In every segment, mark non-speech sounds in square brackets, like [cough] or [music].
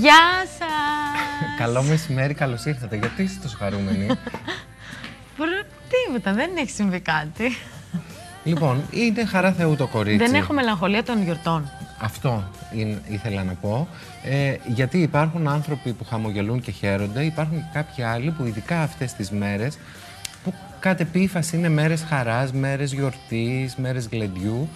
Γεια [laughs] σας! Καλό μεσημέρι, καλώς ήρθατε. Γιατί είστε τόσο χαρούμενοι; [laughs] Τίποτα, δεν έχει συμβεί κάτι. λοιπόν, είναι χαρά Θεού το κορίτσι. Δεν έχω μελαγχολία των γιορτών. Αυτό ήθελα να πω. Ε, γιατί υπάρχουν άνθρωποι που χαμογελούν και χαίρονται, υπάρχουν και κάποιοι άλλοι που ειδικά αυτές τις μέρες που κατ' επίφαση είναι μέρες χαράς, μέρες γιορτής, μέρες γλεντιού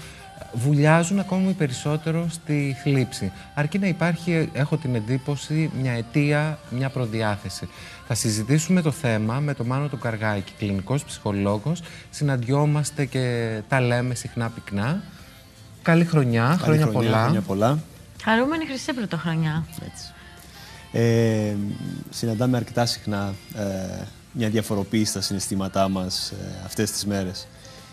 βουλιάζουν ακόμη περισσότερο στη θλίψη. Αρκεί να υπάρχει, έχω την εντύπωση, μια αιτία, μια προδιάθεση. Θα συζητήσουμε το θέμα με τον Μάνο του Καργάκη, κλινικός ψυχολόγος. Συναντιόμαστε και τα λέμε συχνά πυκνά. Καλή χρονιά, Καλή χρόνια, πολλά. Χρόνια πολλά. Χαρούμενη χρυσή πρωτοχρονιά. Έτσι. Ε, συναντάμε αρκετά συχνά ε, μια διαφοροποίηση στα συναισθήματά μας ε, αυτές τις μέρες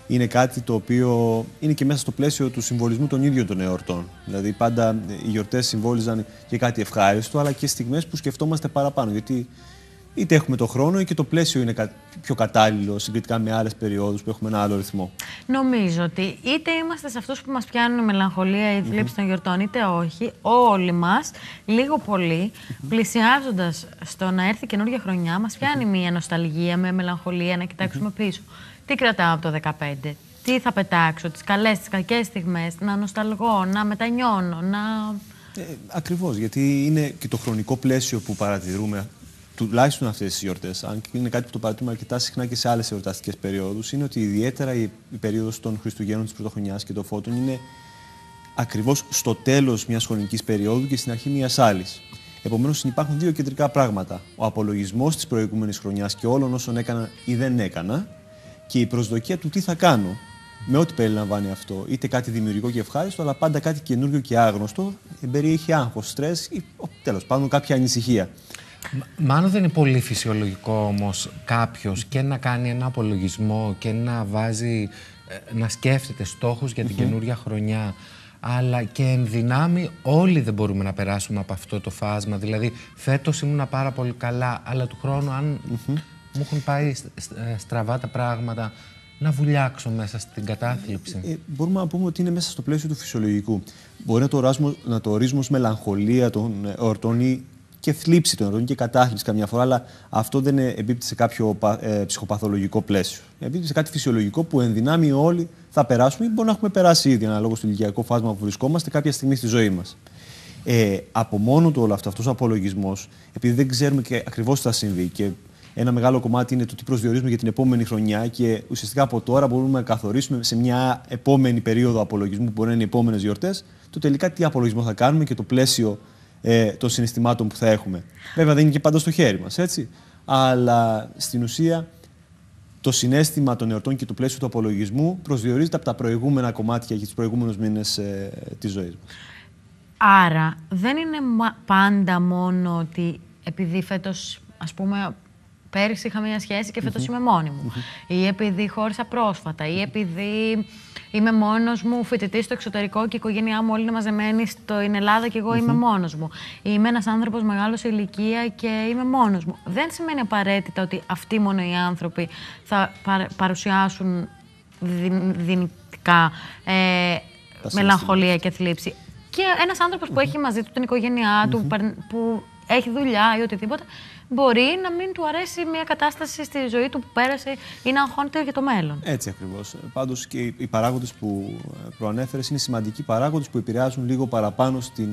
είναι κάτι το οποίο είναι και μέσα στο πλαίσιο του συμβολισμού των ίδιων των εορτών. Δηλαδή, πάντα οι γιορτές συμβόλιζαν και κάτι ευχάριστο, αλλά και στιγμές που σκεφτόμαστε παραπάνω. Γιατί είτε έχουμε το χρόνο ή και το πλαίσιο είναι πιο κατάλληλο συγκριτικά με άλλες περιόδους που έχουμε ένα άλλο ρυθμό. Νομίζω ότι είτε είμαστε σε αυτούς που μας πιάνουν μελαγχολία ή θλίψη των γιορτών, είτε όχι, όλοι μας, λίγο πολύ, πλησιάζοντας στο να έρθει καινούργια χρονιά, μας πιάνει μια νοσταλγία, με μελαγχολία, να κοιτάξουμε πίσω. Τι κρατάω από το 15, τι θα πετάξω, τις καλές, τις κακές στιγμές, να νοσταλγώ, να μετανιώνω, να... Ε, ακριβώς, γιατί είναι και το χρονικό πλαίσιο που παρατηρούμε τουλάχιστον αυτές τις γιορτές, αν και είναι κάτι που το παρατηρούμε αρκετά συχνά και σε άλλες εορταστικές περιόδους, είναι ότι ιδιαίτερα η, η περίοδος των Χριστουγέννων, της Πρωτοχρονιάς και των Φώτων είναι ακριβώς στο τέλος μιας χρονικής περίοδου και στην αρχή μιας άλλης. Επομένως, υπάρχουν δύο κεντρικά πράγματα. Ο απολογισμός της προηγούμενης χρονιάς και όλων όσων έκανα ή δεν έκανα, και η προσδοκία του τι θα κάνω με ό,τι περιλαμβάνει αυτό. Είτε κάτι δημιουργικό και ευχάριστο, αλλά πάντα κάτι καινούριο και άγνωστο. Περιέχει άγχος, στρες ή τέλος πάντων κάποια ανησυχία. Μάλλον δεν είναι πολύ φυσιολογικό όμως κάποιος και να κάνει ένα απολογισμό και να βάζει, ε, να σκέφτεται στόχους για την καινούρια χρονιά αλλά και εν δυνάμει όλοι δεν μπορούμε να περάσουμε από αυτό το φάσμα. Δηλαδή, φέτος ήμουν πάρα πολύ καλά, αλλά του χρόνου αν μου έχουν πάει ε, στραβά τα πράγματα, να βουλιάξω μέσα στην κατάθλιψη. Ε, μπορούμε να πούμε ότι είναι μέσα στο πλαίσιο του φυσιολογικού. Μπορεί να το, οράσουμε, να το ορίζουμε ως μελαγχολία των εορτών ή και θλίψη των εορτών και κατάθλιψη καμιά φορά, αλλά αυτό δεν εμπίπτει σε κάποιο ε, ψυχοπαθολογικό πλαίσιο. Εμπίπτει σε κάτι φυσιολογικό που εν δυνάμει όλοι θα περάσουμε ή μπορεί να έχουμε περάσει ήδη αναλόγως στο ηλικιακό φάσμα που βρισκόμαστε κάποια στιγμή στη ζωή μας. Ε, από μόνο του όλο αυτό, αυτός ο απολογισμός, επειδή δεν ξέρουμε και ακριβώς τι θα συμβεί και ένα μεγάλο κομμάτι είναι το τι προσδιορίζουμε για την επόμενη χρονιά και ουσιαστικά από τώρα μπορούμε να καθορίσουμε σε μια επόμενη περίοδο απολογισμού που μπορεί να είναι οι επόμενες γιορτές, το τελικά τι απολογισμό θα κάνουμε και το πλαίσιο ε, των συναισθημάτων που θα έχουμε. Βέβαια δεν είναι και πάντα στο χέρι μας, έτσι. Αλλά στην ουσία το συνέστημα των εορτών και το πλαίσιο του απολογισμού προσδιορίζεται από τα προηγούμενα κομμάτια και τους προηγούμενους μήνες ε, της ζωής μας. Άρα δεν είναι πάντα μόνο ότι επειδή φέτος, ας πούμε, πέρυσι είχα μια σχέση και φέτος είμαι μόνη μου. Ή επειδή χώρισα πρόσφατα. Ή επειδή είμαι μόνος μου φοιτητής στο εξωτερικό και η οικογένειά μου όλοι είναι μαζεμένοι στην Ελλάδα και εγώ είμαι μόνος μου. Ή είμαι ένας άνθρωπος μεγάλος σε ηλικία και είμαι μόνος μου. Δεν σημαίνει απαραίτητα ότι αυτοί μόνο οι άνθρωποι θα παρουσιάσουν δυνητικά ε, μελαγχολία και θλίψη. Και ένας άνθρωπος που έχει μαζί του την οικογένειά του, που έχει δουλειά ή οτιδήποτε, μπορεί να μην του αρέσει μια κατάσταση στη ζωή του που πέρασε ή να αγχώνεται για το μέλλον. Έτσι ακριβώς. Πάντως και οι παράγοντες που προανέφερες είναι σημαντικοί παράγοντες που επηρεάζουν λίγο παραπάνω στην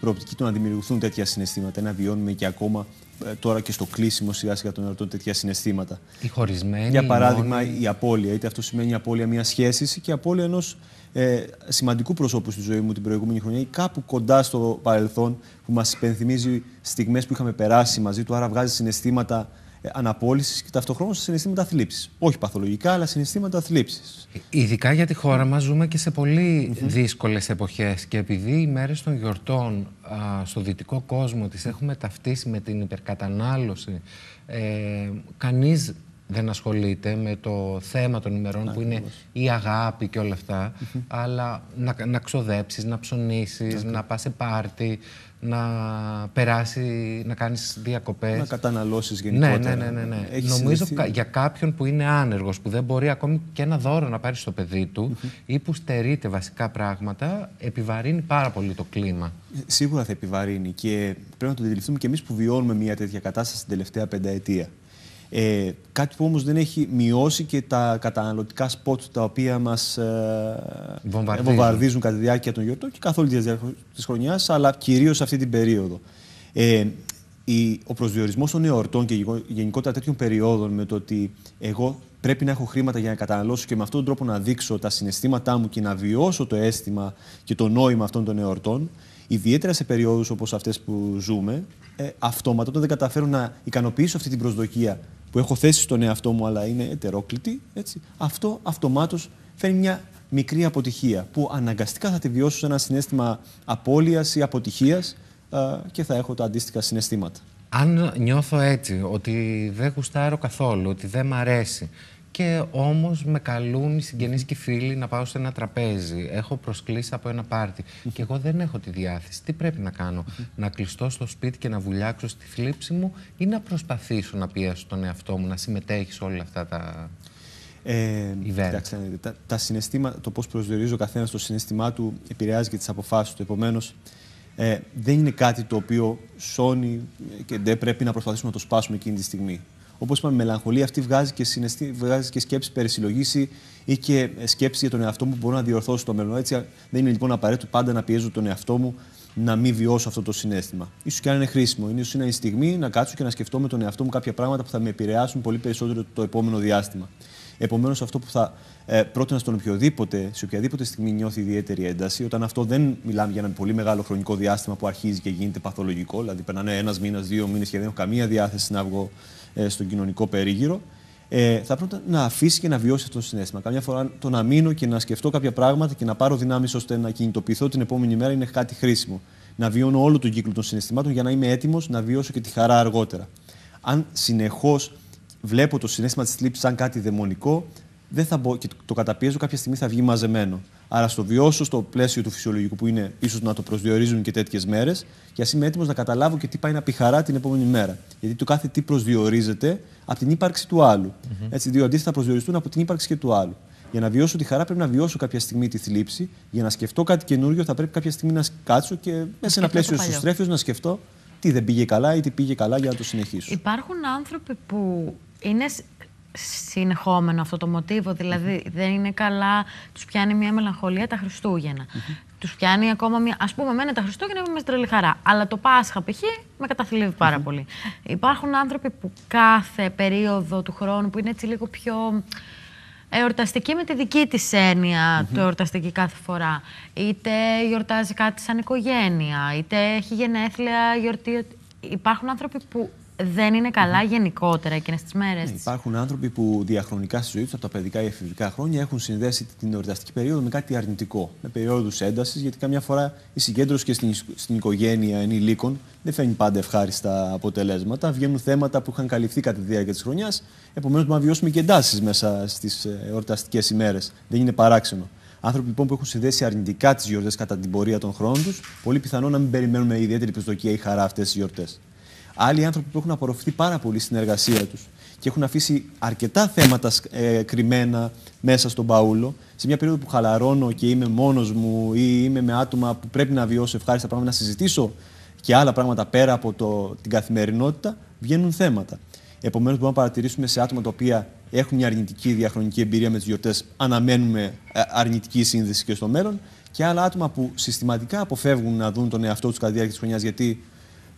προοπτική του να δημιουργηθούν τέτοια συναισθήματα. Να βιώνουμε και ακόμα ε, τώρα και στο κλείσιμο σιγά σιγά των ερωτών τέτοια συναισθήματα. Οι χωρισμένοι. Για παράδειγμα, η απώλεια. Είτε αυτό σημαίνει η απώλεια μιας σχέσης και η απώλεια ενός ε, σημαντικού προσώπου στη ζωή μου την προηγούμενη χρονιά ή κάπου κοντά στο παρελθόν που μας υπενθυμίζει στιγμές που είχαμε περάσει μαζί του. Άρα βγάζει συναισθήματα ε, αναπόλυσης και ταυτόχρονα συναισθήματα θλίψης. Όχι παθολογικά, αλλά συναισθήματα θλίψης. Ε, ειδικά για τη χώρα μας ζούμε και σε πολύ mm -hmm. δύσκολες εποχές. Και επειδή οι μέρες των γιορτών α, στο δυτικό κόσμο τις έχουμε ταυτίσει με την υπερκατανάλωση, ε, κανείς δεν ασχολείται με το θέμα των ημερών που είναι η αγάπη και όλα αυτά, αλλά να, να ξοδέψεις, να ψωνίσεις, να πας σε πάρτι, να περάσει, να κάνεις διακοπές. Να καταναλώσεις Ναι, γενικότερα. ναι, ναι, ναι, ναι. Έχεις Νομίζω συνδεθεί- κα- για κάποιον που είναι άνεργος, που δεν μπορεί ακόμη και ένα δώρο να πάρει στο παιδί του ή που στερείται βασικά πράγματα, επιβαρύνει πάρα πολύ το κλίμα. Σίγουρα θα επιβαρύνει και πρέπει να το αντιληφθούμε και εμείς που βιώνουμε μια τέτοια κατάσταση την τελευταία πενταετία. Ε, κάτι που όμως δεν έχει μειώσει και τα καταναλωτικά σποτ τα οποία μας ε, Βομβαρδίζουν. βομβαρδίζουν κατά τη διάρκεια των γιορτών και καθ' όλη τη διάρκεια της χρονιάς, αλλά κυρίως αυτή την περίοδο. Ε, η, ο προσδιορισμός των εορτών και γεγο- γενικότερα τέτοιων περιόδων με το ότι εγώ πρέπει να έχω χρήματα για να καταναλώσω και με αυτόν τον τρόπο να δείξω τα συναισθήματά μου και να βιώσω το αίσθημα και το νόημα αυτών των εορτών, ιδιαίτερα σε περιόδους όπως αυτές που ζούμε, ε, αυτόματα όταν δεν καταφέρω να ικανοποιήσω αυτή την προσδοκία που έχω θέσει στον εαυτό μου αλλά είναι ετερόκλητη, έτσι, αυτό αυτομάτως φέρνει μια μικρή αποτυχία που αναγκαστικά θα τη βιώσω σε ένα συνέστημα απώλειας ή αποτυχίας ε, και θα έχω τα αντίστοιχα συναισθήματα. Αν νιώθω έτσι, ότι δεν γουστάρω καθόλου, ότι δεν μ' αρέσει και όμως με καλούν οι συγγενείς και οι φίλοι να πάω σε ένα τραπέζι, έχω προσκλήσει από ένα πάρτι και εγώ δεν έχω τη διάθεση, τι πρέπει να κάνω, να κλειστώ στο σπίτι και να βουλιάξω στη θλίψη μου ή να προσπαθήσω να πιέσω τον εαυτό μου, να συμμετέχει σε όλα αυτά τα... Ε, Event; κοιτάξτε, να δείτε, τα, τα συναισθήματα, το πώς προσδιορίζει ο καθένας το συναίσθημά του επηρεάζει και τις αποφάσεις του. Επομένως, ε, δεν είναι κάτι το οποίο σώνει και δεν πρέπει να προσπαθήσουμε να το σπάσουμε εκείνη τη στιγμή. Όπως είπαμε, η μελαγχολία αυτή βγάζει και, συναισθή, βγάζει και σκέψει περισυλλογή ή και σκέψη για τον εαυτό μου που μπορώ να διορθώσω το μέλλον. Έτσι, δεν είναι λοιπόν απαραίτητο πάντα να πιέζω τον εαυτό μου να μην βιώσω αυτό το συνέστημα. σω και αν είναι χρήσιμο. Είναι ίσως είναι η στιγμή να κάτσω και να σκεφτώ με τον εαυτό μου κάποια πράγματα που θα με επηρεάσουν πολύ περισσότερο το επόμενο διάστημα. Επομένως, αυτό που θα ε, πρότεινα στον οποιοδήποτε, σε οποιαδήποτε στιγμή νιώθει ιδιαίτερη ένταση, όταν αυτό δεν μιλάμε για ένα πολύ μεγάλο χρονικό διάστημα που αρχίζει και γίνεται παθολογικό, δηλαδή περνάνε ένας μήνας, δύο μήνες και δεν έχω καμία διάθεση να βγω ε, στον κοινωνικό περίγυρο, ε, θα πρέπει να αφήσει και να βιώσει αυτό το συνέστημα. Καμιά φορά το να μείνω και να σκεφτώ κάποια πράγματα και να πάρω δυνάμεις ώστε να κινητοποιηθώ την επόμενη μέρα είναι κάτι χρήσιμο. Να βιώνω όλο τον κύκλο των συναισθημάτων για να είμαι έτοιμος να βιώσω και τη χαρά αργότερα. Αν συνεχώς βλέπω το συνέστημα της θλίψης σαν κάτι δαιμονικό, δεν θα μπω και το καταπιέζω, κάποια στιγμή θα βγει μαζεμένο. Άρα, στο βιώσω στο πλαίσιο του φυσιολογικού, που είναι ίσως να το προσδιορίζουν και τέτοιες μέρες, και ας είμαι έτοιμος να καταλάβω και τι πάει να πει χαρά την επόμενη μέρα. Γιατί το κάθε τι προσδιορίζεται από την ύπαρξη του άλλου. Έτσι, δύο αντίθετα προσδιοριστούν από την ύπαρξη και του άλλου. Για να βιώσω τη χαρά, πρέπει να βιώσω κάποια στιγμή τη θλίψη. Για να σκεφτώ κάτι καινούριο, θα πρέπει κάποια στιγμή να κάτσω και μέσα σε ένα σκεφτώ το πλαίσιο παλιό. εσωστρέφειο να σκεφτώ τι δεν πήγε καλά ή τι πήγε καλά για να το συνεχίσω. Υπάρχουν άνθρωποι που είναι σ- συνεχόμενο αυτό το μοτίβο, δηλαδή δεν είναι καλά, τους πιάνει μια μελαγχολία τα Χριστούγεννα. Τους πιάνει ακόμα μια. Α πούμε, εμένα τα Χριστούγεννα είμαι μες τρελή χαρά. Αλλά το Πάσχα π.χ. με καταθλίβει πάρα πολύ. Υπάρχουν άνθρωποι που κάθε περίοδο του χρόνου που είναι έτσι λίγο πιο εορταστική με τη δική της εννοια το εορταστική κάθε φορά. Είτε γιορτάζει κάτι σαν οικογένεια, είτε έχει γενέθλια, γιορτή. Υπάρχουν άνθρωποι που δεν είναι καλά γενικότερα εκείνες τις μέρες. Ναι, υπάρχουν άνθρωποι που διαχρονικά στη ζωή τους, από τα παιδικά ή εφηβικά χρόνια, έχουν συνδέσει την εορταστική περίοδο με κάτι αρνητικό. Με περίοδους έντασης, γιατί καμιά φορά η συγκέντρωση και στην, στην οικογένεια ενηλίκων δεν φέρνει πάντα ευχάριστα αποτελέσματα. Βγαίνουν θέματα που είχαν καλυφθεί κατά τη διάρκεια της χρονιάς. Επομένως, μπορούμε να βιώσουμε και εντάσεις μέσα στις εορταστικές ημέρες. Δεν είναι παράξενο. Άνθρωποι λοιπόν που έχουν συνδέσει αρνητικά τις γιορτές κατά την πορεία των χρόνων τους, πολύ πιθανό να μην περιμένουμε ιδιαίτερη προσδοκία ή χαρά αυτές τις γιορτές. Άλλοι άνθρωποι που έχουν απορροφηθεί πάρα πολύ στην εργασία τους και έχουν αφήσει αρκετά θέματα ε, κρυμμένα μέσα στον παούλο, σε μια περίοδο που χαλαρώνω και είμαι μόνος μου ή είμαι με άτομα που πρέπει να βιώσω ευχάριστα πράγματα, να συζητήσω και άλλα πράγματα πέρα από το, την καθημερινότητα, βγαίνουν θέματα. Επομένως, μπορούμε να παρατηρήσουμε σε άτομα τα οποία έχουν μια αρνητική διαχρονική εμπειρία με τις γιορτές, αναμένουμε ε, αρνητική σύνδεση και στο μέλλον, και άλλα άτομα που συστηματικά αποφεύγουν να δουν τον εαυτό τους κατά τη διάρκεια της χρονιάς γιατί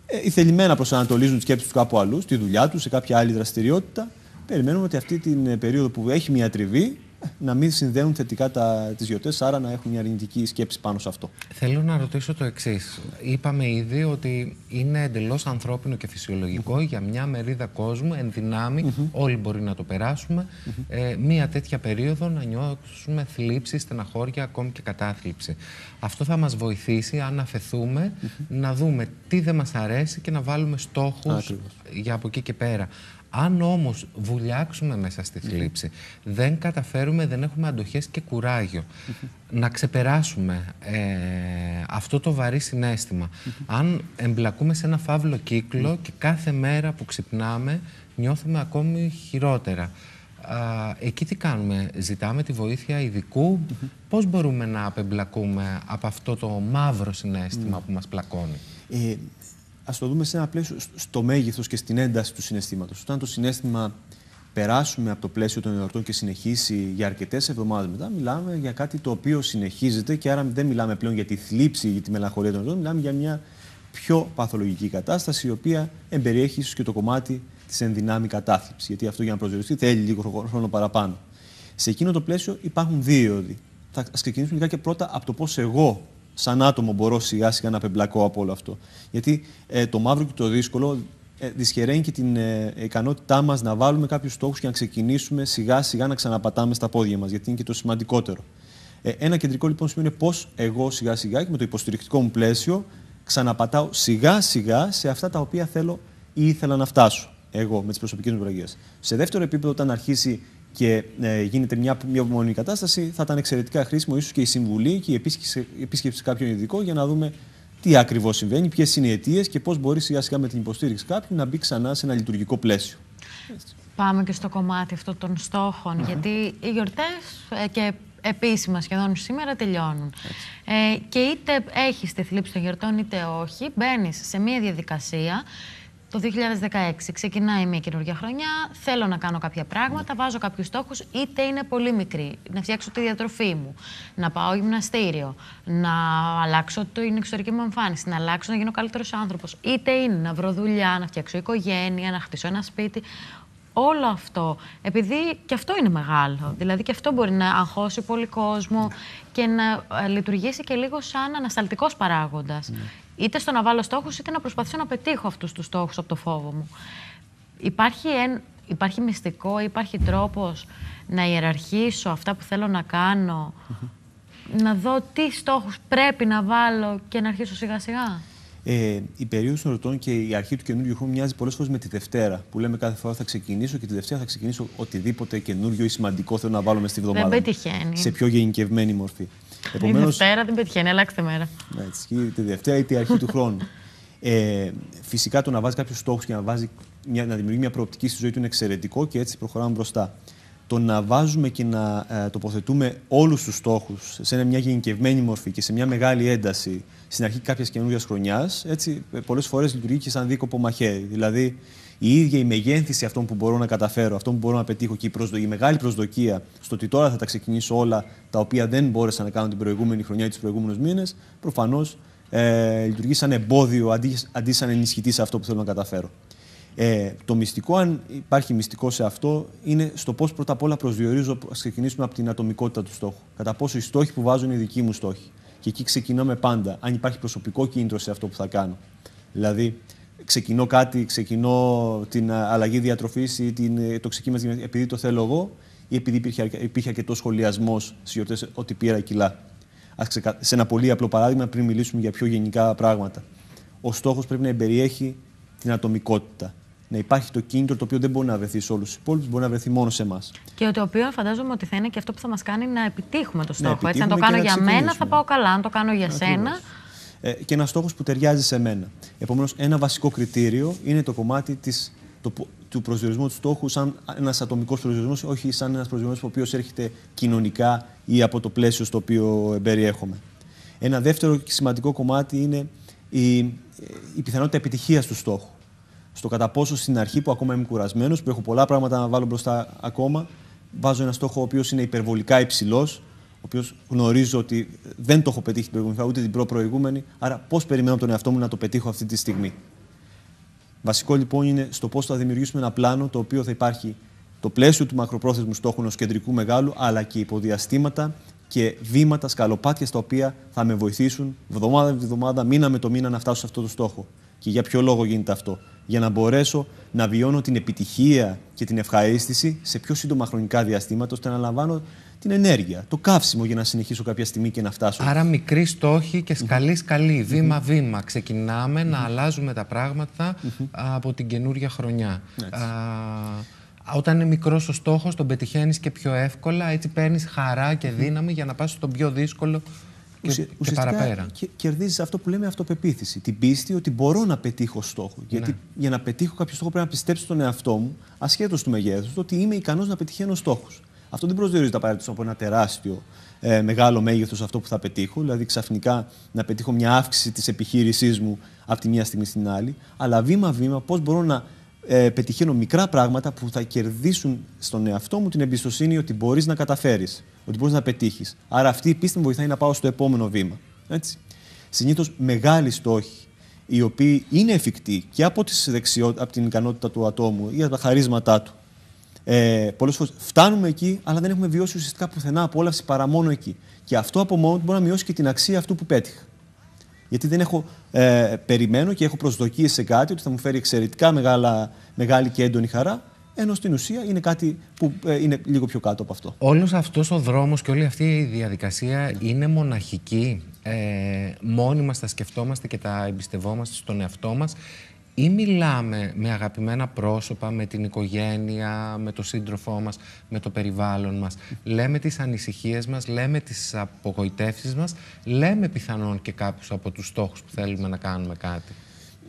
ε, ηθελημένα προσανατολίζουν τις σκέψεις τους κάπου αλλού, στη δουλειά τους, σε κάποια άλλη δραστηριότητα. Περιμένουμε ότι αυτή την ε, περίοδο που έχει μια τριβή ε, να μην συνδέουν θετικά τις γιορτές, άρα να έχουν μια αρνητική σκέψη πάνω σε αυτό. Θέλω να ρωτήσω το εξής. Είπαμε ήδη ότι είναι εντελώς ανθρώπινο και φυσιολογικό για μια μερίδα κόσμου, εν δυνάμει, όλοι μπορεί να το περάσουμε, ε, μια τέτοια περίοδο να νιώσουμε θλίψη, στεναχώρια, ακόμη και κατάθλιψη. Αυτό θα μας βοηθήσει αν αφαιθούμε να δούμε τι δεν μας αρέσει και να βάλουμε στόχους Ακριβώς. για από εκεί και πέρα. Αν όμως βουλιάξουμε μέσα στη θλίψη, δεν καταφέρουμε, δεν έχουμε αντοχές και κουράγιο να ξεπεράσουμε ε, αυτό το βαρύ συνέστημα. Αν εμπλακούμε σε ένα φαύλο κύκλο και κάθε μέρα που ξυπνάμε νιώθουμε ακόμη χειρότερα. Α, εκεί τι κάνουμε, ζητάμε τη βοήθεια ειδικού, πώς μπορούμε να απεμπλακούμε από αυτό το μαύρο συνέστημα που μας πλακώνει; Ε, Α το δούμε σε ένα πλαίσιο, στο μέγεθος και στην ένταση του συναισθήματος. Όταν το συνέστημα περάσουμε από το πλαίσιο των εορτών και συνεχίσει για αρκετές εβδομάδες μετά, μιλάμε για κάτι το οποίο συνεχίζεται και άρα δεν μιλάμε πλέον για τη θλίψη, για τη μελαγχολία των εορτών, μιλάμε για μια πιο παθολογική κατάσταση, η οποία εμπεριέχει ίσως και το κομμάτι της ενδυνάμει κατάθλιψης. Γιατί αυτό για να προσδιοριστεί θέλει λίγο χρόνο παραπάνω. Σε εκείνο το πλαίσιο υπάρχουν δύο οδοί. Θα ξεκινήσουμε λιγάκι πρώτα από το πώς εγώ σαν άτομο μπορώ σιγά σιγά να απεμπλακώ από όλο αυτό. Γιατί ε, το μαύρο και το δύσκολο ε, δυσχεραίνει και την ε, ικανότητά μας να βάλουμε κάποιους στόχους και να ξεκινήσουμε σιγά σιγά να ξαναπατάμε στα πόδια μας, γιατί είναι και το σημαντικότερο. Ε, ένα κεντρικό λοιπόν σημείο είναι πώς εγώ σιγά σιγά και με το υποστηρικτικό μου πλαίσιο ξαναπατάω σιγά σιγά σε αυτά τα οποία θέλω ή ήθελα να φτάσω εγώ με τις προσωπικές μου βραγίε. Σε δεύτερο επίπεδο, όταν αρχίσει και ε, γίνεται μια, μια μονή κατάσταση, θα ήταν εξαιρετικά χρήσιμο ίσως και η συμβουλή και η επίσκεψη, η επίσκεψη κάποιων ειδικών για να δούμε τι ακριβώς συμβαίνει, ποιες είναι οι αιτίες και πώς μπορεί σιγά σιγά με την υποστήριξη κάποιου να μπει ξανά σε ένα λειτουργικό πλαίσιο. Πάμε και στο κομμάτι αυτό των στοχων γιατί οι γιορτές ε, και επίσημα σχεδόν σήμερα τελειώνουν. Ε, και είτε έχεις τη θλίψη των γιορτών είτε όχι, μπαίνεις σε μια διαδικασία το 2016 ξεκινάει μια καινούργια χρονιά, θέλω να κάνω κάποια πράγματα, βάζω κάποιους στόχους, είτε είναι πολύ μικροί. Να φτιάξω τη διατροφή μου, να πάω γυμναστήριο, να αλλάξω την εξωτερική μου εμφάνιση, να αλλάξω να γίνω καλύτερος άνθρωπος. Είτε είναι να βρω δουλειά, να φτιάξω οικογένεια, να χτίσω ένα σπίτι. Όλο αυτό, επειδή και αυτό είναι μεγάλο, δηλαδή και αυτό μπορεί να αγχώσει πολύ κόσμο και να ε, λειτουργήσει και λίγο σαν ανασταλτικός παράγοντας. Ναι είτε στο να βάλω στόχους, είτε να προσπαθήσω να πετύχω αυτούς τους στόχους από το φόβο μου. Υπάρχει, εν, υπάρχει μυστικό, υπάρχει τρόπος να ιεραρχήσω αυτά που θέλω να κάνω, να δω τι στόχους πρέπει να βάλω και να αρχίσω σιγά σιγά; Ε, η περίοδος των ερωτών και η αρχή του καινούργιου χρόνου μοιάζει πολλές φορές με τη Δευτέρα. Που λέμε κάθε φορά θα ξεκινήσω και τη Δευτέρα θα ξεκινήσω οτιδήποτε καινούριο ή σημαντικό θέλω να βάλω μες στη βδομάδα. Δεν πετυχαίνει. Σε πιο γενικευμένη μορφή. Επομένως, η Δευτέρα δεν πετυχαίνει, αλλάξτε μέρα. Ναι, τη Δευτέρα ή τη αρχή του χρόνου. Ε, φυσικά το να βάζει κάποιους στόχους και να, βάζει μια, να δημιουργεί μια προοπτική στη ζωή του είναι εξαιρετικό και έτσι προχωράμε μπροστά. Το να βάζουμε και να ε, τοποθετούμε όλους τους στόχους σε μια γενικευμένη μορφή και σε μια μεγάλη ένταση στην αρχή κάποιας καινούργια χρονιάς, έτσι πολλές φορές λειτουργεί και σαν δίκοπο μαχαίρι. Δηλαδή, η ίδια η μεγένθηση αυτών που μπορώ να καταφέρω, αυτών που μπορώ να πετύχω και η, προσδο... η μεγάλη προσδοκία στο ότι τώρα θα τα ξεκινήσω όλα τα οποία δεν μπόρεσα να κάνω την προηγούμενη χρονιά ή τους προηγούμενους μήνες, προφανώς ε, λειτουργεί σαν εμπόδιο αντί, αντί σαν ενισχυτή σε αυτό που θέλω να καταφέρω. Ε, το μυστικό, αν υπάρχει μυστικό σε αυτό, είναι στο πώς πρώτα απ' όλα προσδιορίζω, ας ξεκινήσουμε από την ατομικότητα του στόχου. Κατά πόσο οι στόχοι που βάζω είναι οι δικοί μου στόχοι. Και εκεί ξεκινάμε πάντα, αν υπάρχει προσωπικό κίνητρο σε αυτό που θα κάνω. Δηλαδή, ξεκινώ κάτι, ξεκινώ την αλλαγή διατροφής ή την, το ξεκίνημα επειδή το θέλω εγώ ή επειδή υπήρχε, υπήρχε αρκετός σχολιασμός στις γιορτές ότι πήρα κιλά. Σε ένα πολύ απλό παράδειγμα, πριν μιλήσουμε για πιο γενικά πράγματα. Ο στόχος πρέπει να εμπεριέχει την ατομικότητα. Να υπάρχει το κίνητρο το οποίο δεν μπορεί να βρεθεί σε όλους τους υπόλοιπους, μπορεί να βρεθεί μόνο σε εμάς. Και το οποίο φαντάζομαι ότι θα είναι και αυτό που θα μας κάνει να επιτύχουμε το στόχο. Να Έτσι, αν το κάνω για μένα, θα πάω καλά. Αν το κάνω για Ακριβώς. σένα, ε, και ένας στόχος που ταιριάζει σε μένα. Επομένως, ένα βασικό κριτήριο είναι το κομμάτι της, το, του προσδιορισμού του στόχου σαν ένας ατομικός προσδιορισμός, όχι σαν ένας προσδιορισμός ο οποίος έρχεται κοινωνικά ή από το πλαίσιο στο οποίο περιέχομαι. Ένα δεύτερο και σημαντικό κομμάτι είναι η, η πιθανότητα επιτυχίας του στόχου. Στο κατά πόσο στην αρχή που ακόμα είμαι κουρασμένος, που έχω πολλά πράγματα να βάλω μπροστά ακόμα, βάζω ένα στόχο ο οποίος είναι υπερβολικά υψηλός, ο οποίος γνωρίζω ότι δεν το έχω πετύχει την προηγούμενη φορά, ούτε την προ-προηγούμενη. Άρα, πώς περιμένω τον εαυτό μου να το πετύχω αυτή τη στιγμή. Βασικό λοιπόν είναι στο πώς θα δημιουργήσουμε ένα πλάνο το οποίο θα υπάρχει το πλαίσιο του μακροπρόθεσμου στόχου ενός κεντρικού μεγάλου, αλλά και υποδιαστήματα και βήματα, σκαλοπάτια στα οποία θα με βοηθήσουν βδομάδα με βδομάδα, μήνα με το μήνα να φτάσω σε αυτό το στόχο. Και για ποιο λόγο γίνεται αυτό; για να μπορέσω να βιώνω την επιτυχία και την ευχαρίστηση σε πιο σύντομα χρονικά διαστήματα, ώστε να λαμβάνω την ενέργεια, το καύσιμο για να συνεχίσω κάποια στιγμή και να φτάσω. Άρα μικρή στόχη και σκαλή σκαλή, βήμα-βήμα. Ξεκινάμε να αλλάζουμε τα πράγματα από την καινούργια χρονιά. Α, όταν είναι μικρός ο στόχος, τον πετυχαίνεις και πιο εύκολα, έτσι παίρνεις χαρά και δύναμη για να πας στον πιο δύσκολο και, Ουσια- και ουσιαστικά παραπέρα. κε- κερδίζεις αυτό που λέμε αυτοπεποίθηση. Την πίστη ότι μπορώ να πετύχω στόχο. Γιατί Ναι. για να πετύχω κάποιο στόχο πρέπει να πιστέψω στον εαυτό μου, ασχέτως του μεγέθους, ότι είμαι ικανός να πετυχαίνω στόχους. Αυτό δεν προσδιορίζεται απαραίτητο από ένα τεράστιο ε, μεγάλο μέγεθος αυτό που θα πετύχω. Δηλαδή ξαφνικά να πετύχω μια αύξηση της επιχείρησής μου από τη μία στιγμή στην άλλη. Αλλά βήμα-βήμα πώς μπορώ να ε, πετυχαίνω μικρά πράγματα που θα κερδίσουν στον εαυτό μου την εμπιστοσύνη ότι μπορείς να καταφέρεις, ότι μπορείς να πετύχεις. Άρα αυτή η πίστη με βοηθάει να πάω στο επόμενο βήμα. Έτσι. Συνήθως μεγάλοι στόχοι, οι οποίοι είναι εφικτοί και από, τις δεξιό- από την ικανότητα του ατόμου ή από τα χαρίσματά του. Ε, Πολλές φορές φτάνουμε εκεί, αλλά δεν έχουμε βιώσει ουσιαστικά πουθενά απόλαυση παρά μόνο εκεί. Και αυτό από μόνο του μπορεί να μειώσει και την αξία αυτού που πέτυχα. Γιατί δεν έχω ε, περιμένω και έχω προσδοκίες σε κάτι ότι θα μου φέρει εξαιρετικά μεγάλα, μεγάλη και έντονη χαρά, ενώ στην ουσία είναι κάτι που ε, είναι λίγο πιο κάτω από αυτό. Όλος αυτός ο δρόμος και όλη αυτή η διαδικασία είναι μοναχική. Ε, μόνοι μας τα σκεφτόμαστε και τα εμπιστευόμαστε στον εαυτό μας ή μιλάμε με αγαπημένα πρόσωπα, με την οικογένεια, με το σύντροφό μας, με το περιβάλλον μας. Λέμε τις ανησυχίες μας, λέμε τις απογοητεύσεις μας, λέμε πιθανόν και κάποιους από τους στόχους που θέλουμε να κάνουμε κάτι.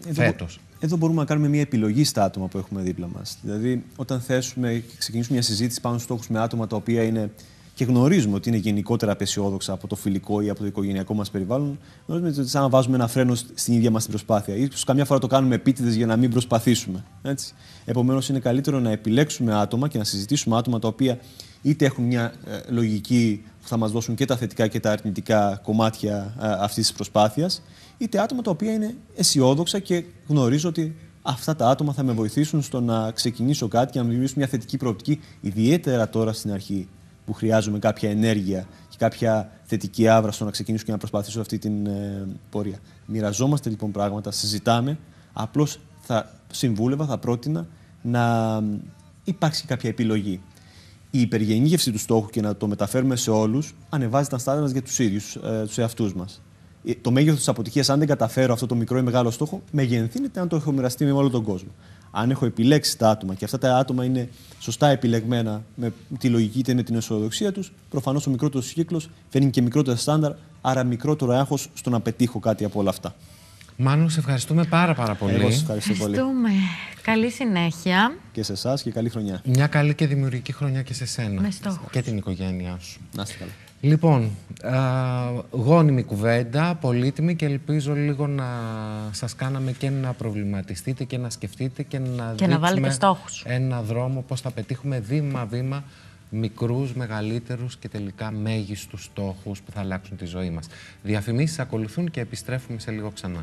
Εδώ, Φέτος. εδώ μπορούμε να κάνουμε μια επιλογή στα άτομα που έχουμε δίπλα μας. Δηλαδή, όταν θέσουμε και ξεκινήσουμε μια συζήτηση πάνω στους στόχους με άτομα τα οποία είναι και γνωρίζουμε ότι είναι γενικότερα απεσιόδοξα από το φιλικό ή από το οικογενειακό μας περιβάλλον, γνωρίζουμε ότι σαν να βάζουμε ένα φρένο στην ίδια μας την προσπάθεια. Ίσως καμιά φορά το κάνουμε επίτηδες για να μην προσπαθήσουμε. Επομένως, είναι καλύτερο να επιλέξουμε άτομα και να συζητήσουμε άτομα τα οποία είτε έχουν μια ε, λογική που θα μας δώσουν και τα θετικά και τα αρνητικά κομμάτια ε, αυτής της προσπάθειας, είτε άτομα τα οποία είναι αισιόδοξα και γνωρίζω ότι αυτά τα άτομα θα με βοηθήσουν στο να ξεκινήσω κάτι και να δημιουργήσω μια θετική προοπτική, ιδιαίτερα τώρα στην αρχή που χρειάζομαι κάποια ενέργεια και κάποια θετική άβρα στο να ξεκινήσω και να προσπαθήσω αυτή την ε, πορεία. Μοιραζόμαστε λοιπόν πράγματα, συζητάμε. Απλώς θα συμβούλευα, θα πρότεινα να υπάρξει κάποια επιλογή. Η υπεργενήγευση του στόχου και να το μεταφέρουμε σε όλους ανεβάζει τα στάνταρ για τους ίδιους, ε, τους εαυτούς μας. Το μέγεθος της αποτυχίας, αν δεν καταφέρω αυτό το μικρό ή μεγάλο στόχο, μεγενθύνεται αν το έχω μοιραστεί με όλο τον κόσμο. Αν έχω επιλέξει τα άτομα και αυτά τα άτομα είναι σωστά επιλεγμένα με τη λογική είτε με την αισιοδοξία τους, προφανώς ο μικρότερος κύκλος φέρνει και μικρότερα στάνταρ, άρα μικρότερο άγχος στο να πετύχω κάτι από όλα αυτά. Μάνου, σε ευχαριστούμε πάρα πάρα πολύ. Εγώ σας ευχαριστώ πολύ. Ευχαριστούμε. Καλή συνέχεια. Και σε εσάς και καλή χρονιά. Μια καλή και δημιουργική χρονιά και σε σένα. Με στόχους. Και την οικογένειά σου. Να είστε καλά. Λοιπόν, α, γόνιμη κουβέντα, πολύτιμη και ελπίζω λίγο να σας κάναμε και να προβληματιστείτε και να σκεφτείτε και να Και να βάλετε δείξουμε στόχους. ένα δρόμο πώς θα πετύχουμε βήμα-βήμα μικρούς, μεγαλύτερους και τελικά μέγιστους στόχους που θα αλλάξουν τη ζωή μας. Διαφημίσεις ακολουθούν και επιστρέφουμε σε λίγο ξανά.